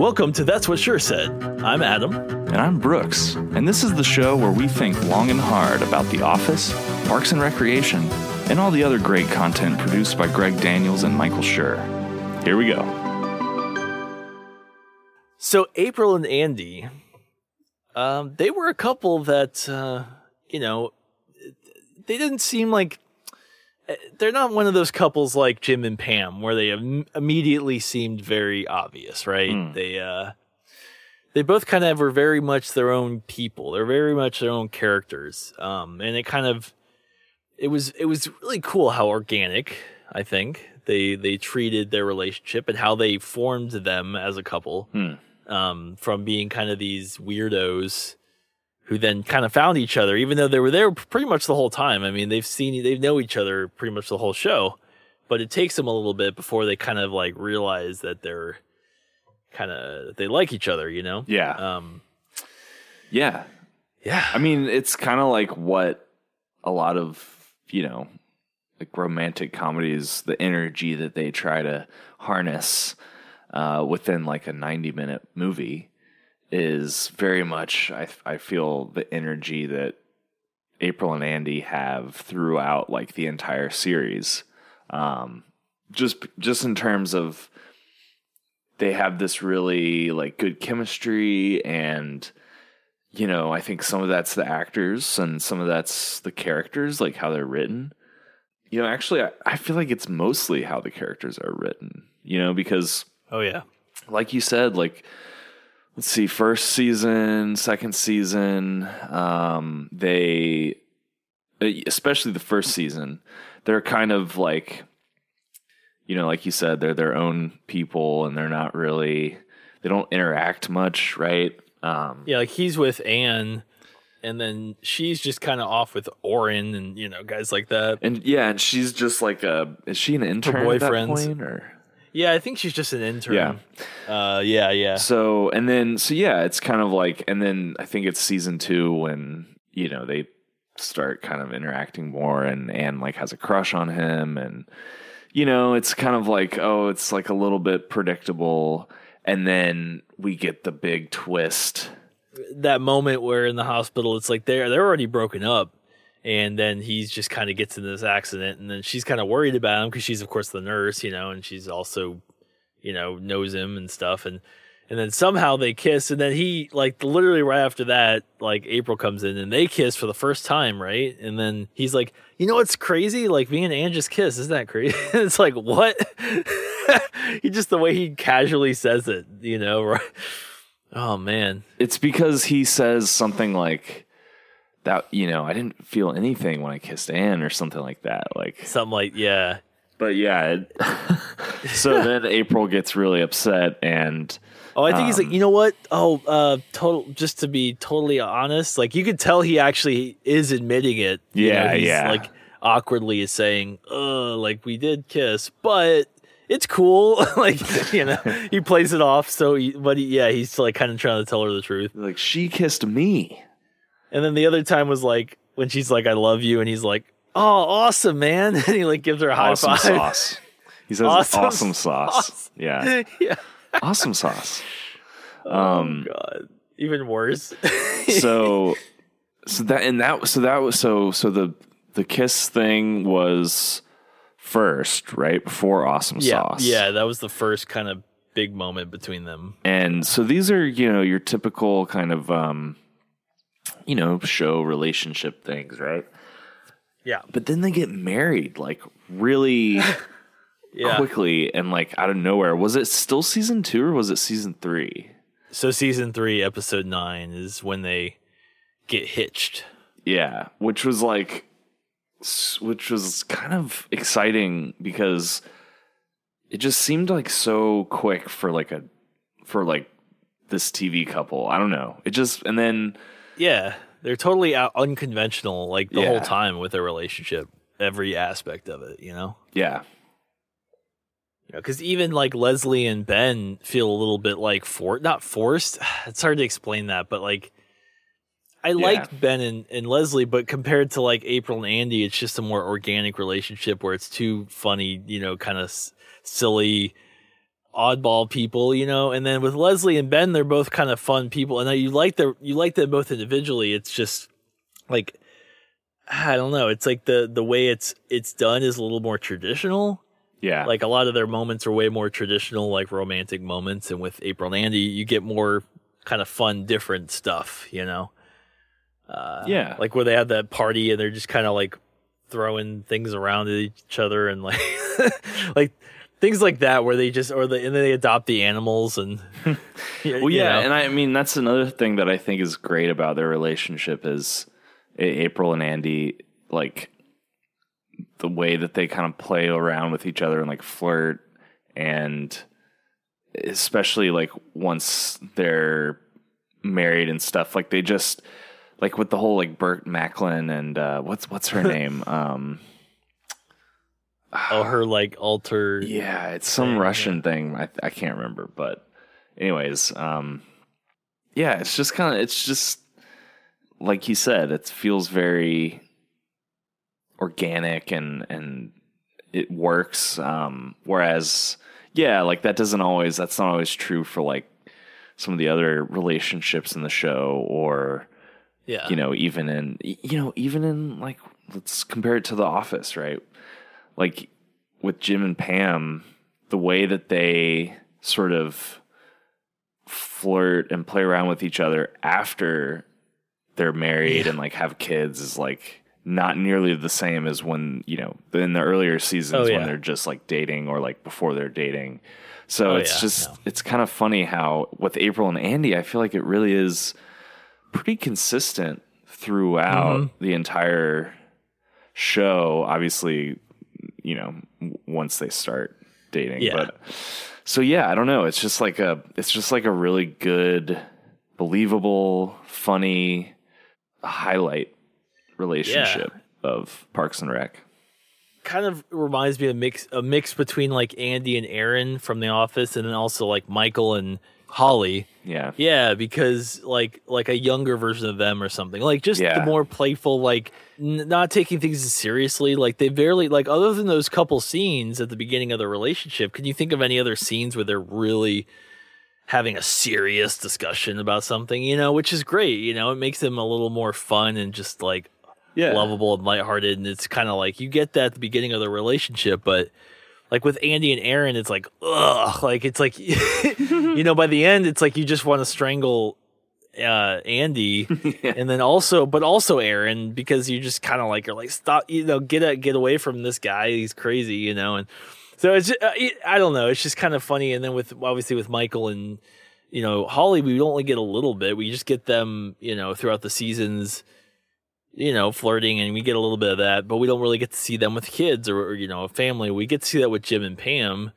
Welcome to That's What Schur Said. I'm Adam. And I'm Brooks, and this is the show where we think long and hard about The Office, Parks and Recreation, and all the other great content produced by Greg Daniels and Michael Schur. Here we go. So, April and Andy, um, they were a couple that, uh, you know, they didn't seem like they're not one of those couples like Jim and Pam where they Im- immediately seemed very obvious, right? Mm. They uh they both kind of were very much their own people. They're very much their own characters. Um and it kind of it was it was really cool how organic, I think, they they treated their relationship and how they formed them as a couple. Hmm. Um from being kind of these weirdos who then kind of found each other, even though they were there pretty much the whole time. I mean, they've seen, they know each other pretty much the whole show, but it takes them a little bit before they kind of like realize that they're kind of, they like each other, you know? Yeah. Um, yeah. yeah. I mean, it's kind of like what a lot of, you know, like romantic comedies, the energy that they try to harness uh, within like a 90 minute movie is very much I I feel the energy that April and Andy have throughout like the entire series. Um, just just in terms of they have this really like good chemistry and you know, I think some of that's the actors and some of that's the characters, like how they're written. You know, actually I, I feel like it's mostly how the characters are written, you know, because oh yeah. Like you said, like let's see, first season, second season, um, they, especially the first season, they're kind of like, you know, like you said, they're their own people and they're not really, they don't interact much, right? Um, yeah, like he's with Anne and then she's just kind of off with Orin and you know guys like that. And yeah, and she's just like a is she an intern Her boyfriend at that point or yeah, I think she's just an intern. Yeah. Uh, yeah, yeah. So, and then, so yeah, it's kind of like, and then I think it's season two when, you know, they start kind of interacting more and Anne like has a crush on him. And, you know, it's kind of like, oh, it's like a little bit predictable. And then we get the big twist. That moment where in the hospital, it's like they're, they're already broken up and then he's just kind of gets in this accident and then she's kind of worried about him because she's of course the nurse you know and she's also you know knows him and stuff and and then somehow they kiss and then he like literally right after that like april comes in and they kiss for the first time right? And then he's like you know what's crazy? Like me and anne just kiss. Isn't that crazy? It's like what? He just the way he casually says it you know right? Oh man. It's because he says something like that you know I didn't feel anything when I kissed Anne or something like that. Like something like yeah. But yeah, it, so then April gets really upset and. Oh, I think um, he's like, um, you know what? Oh, uh, total. Just to be totally honest, like you could tell he actually is admitting it. yeah, know, yeah. Like awkwardly is saying, "Uh, like we did kiss, but it's cool." like you know, he plays it off. So, he, but he, yeah, he's like kind of trying to tell her the truth. Like she kissed me. And then the other time was like when she's like, "I love you," and he's like, "Oh, awesome, man!" And he like gives her a high awesome five. sauce. He says, "Awesome, awesome sauce." Yeah, yeah, awesome sauce. Oh um, God, even worse. so, so that and that so that was so so the the kiss thing was first, right before awesome yeah, sauce. Yeah, that was the first kind of big moment between them. And so these are you know your typical kind of um you know, show relationship things, right? Yeah. But then they get married like really yeah. quickly and like out of nowhere. Was it still season two or was it season three? So season three, episode nine is when they get hitched. Yeah, which was like, which was kind of exciting because it just seemed like so quick for like a, for like this TV couple. I don't know. It just and then yeah, they're totally out, unconventional like the yeah. whole time with their relationship, every aspect of it, you know? Yeah. Because even like Leslie and Ben feel a little bit like for not forced. It's hard to explain that, but like I yeah. like Ben and, and Leslie, but compared to like April and Andy, it's just a more organic relationship where it's too funny, you know, kind of s- silly oddball people, you know. And then with Leslie and Ben, they're both kind of fun people, and you like their you like them both individually. It's just like I don't know. It's like the the way it's it's done is a little more traditional. Yeah. Like a lot of their moments are way more traditional, like romantic moments, and with April and Andy, you get more kind of fun, different stuff. You know. Uh, Yeah. Like where they have that party and they're just kind of like throwing things around at each other and like like things like that where they just or the and then they adopt the animals and Well, yeah, and I mean that's another thing that I think is great about their relationship is April and Andy, like the way that they kind of play around with each other and like flirt, and especially like once they're married and stuff, like they just like with the whole like Burt Macklin and uh, what's what's her name? Um, oh her like alter yeah, it's some thing, Russian thing. I I can't remember, but anyways, um, yeah, it's just kind of it's just like he said, it feels very organic and and it works. Um, whereas, yeah, like that doesn't always that's not always true for like some of the other relationships in the show or yeah you know even in you know even in like let's compare it to the office right like with jim and pam the way that they sort of flirt and play around with each other after they're married and like have kids is like not nearly the same as when you know in the earlier seasons Oh, yeah. when they're just like dating or like before they're dating so Oh, it's yeah, just no. it's kind of funny how with april and andy i feel like it really is pretty consistent throughout Mm-hmm. the entire show. Obviously, you know, once they start dating, Yeah. but so yeah, I don't know. It's just like a, it's just like a really good, believable, funny highlight relationship of Parks and Rec. kind of reminds me of a mix a mix between like Andy and Erin from The Office, and then also like Michael and Holly. Yeah. Yeah, because like like a younger version of them or something. Like just Yeah. the more playful, like n- not taking things seriously. Like they barely like other than those couple scenes at the beginning of the relationship. Can you think of any other scenes where they're really having a serious discussion about something? You know, which is great. You know, it makes them a little more fun and just like Yeah. lovable and lighthearted. And it's kind of like you get that at the beginning of the relationship, but like with Andy and Erin, it's like, ugh, like it's like, you know, by the end, it's like you just want to strangle uh Andy. And then also but also Erin because you just kind of like are like stop you know get a, get away from this guy he's crazy you know and so it's just, uh, I don't know it's just kind of funny and then with obviously with Michael and you know Holly we only get a little bit we just get them you know throughout the seasons you know flirting and we get a little bit of that but we don't really get to see them with kids or, or you know a family we get to see that with Jim and Pam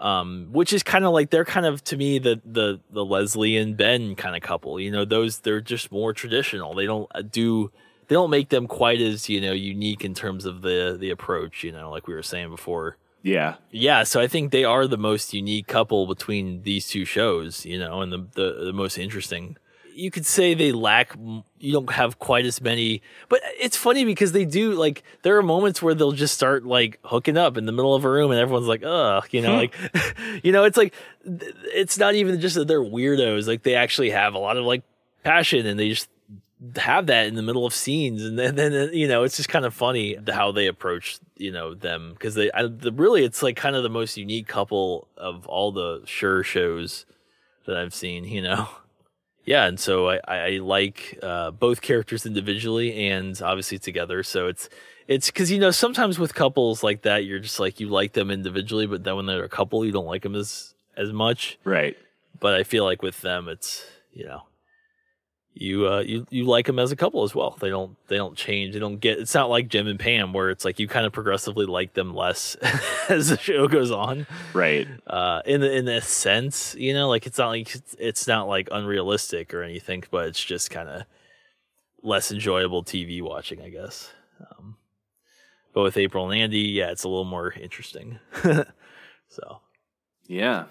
um, which is kind of like they're kind of to me the the the Leslie and Ben kind of couple. You know, those they're just more traditional. They don't uh, do they don't make them quite as you know unique in terms of the the approach. You know, like we were saying before. Yeah. Yeah, so I think they are the most unique couple between these two shows. You know, and the the, the most interesting. You could say they lack. You don't have quite as many, but it's funny because they do. Like there are moments where they'll just start like hooking up in the middle of a room, and everyone's like, "Ugh," you know, hmm. like, you know, it's like it's not even just that they're weirdos. Like they actually have a lot of like passion, and they just have that in the middle of scenes, and then, then you know, it's just kind of funny how they approach you know them because they I, the, really it's like kind of the most unique couple of all the Schur shows that I've seen. You know. Yeah, and so I, I like uh, both characters individually and obviously together. So it's it's because you know sometimes with couples like that, you're just like you like them individually, but then when they're a couple, you don't like them as as much. Right. But I feel like with them, it's you know you uh you you like them as a couple as well. They don't they don't change. They don't get. It's not like Jim and Pam where it's like you kind of progressively like them less as the show goes on Right. uh in the in a sense you know like it's not like it's, it's not like unrealistic or anything but it's just kind of less enjoyable tv watching i guess um but with april and andy yeah it's a little more interesting so Yeah.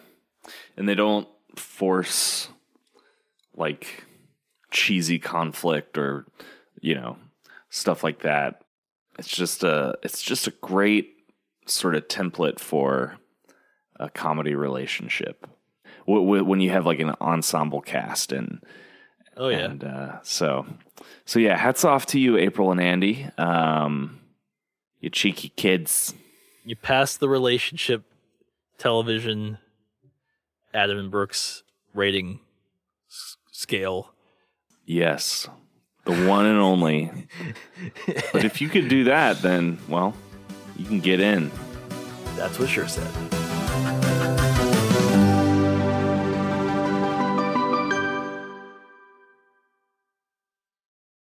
And they don't force like cheesy conflict or you know, stuff like that. It's just a it's just a great sort of template for a comedy relationship Wh- wh- when you have like an ensemble cast and Oh yeah. and uh, so so yeah hats off to you april and andy um you cheeky kids you passed the relationship television Adam and Brooks rating s- scale. Yes. The one and only. But if you could do that then well you can get in. That's what Schur said.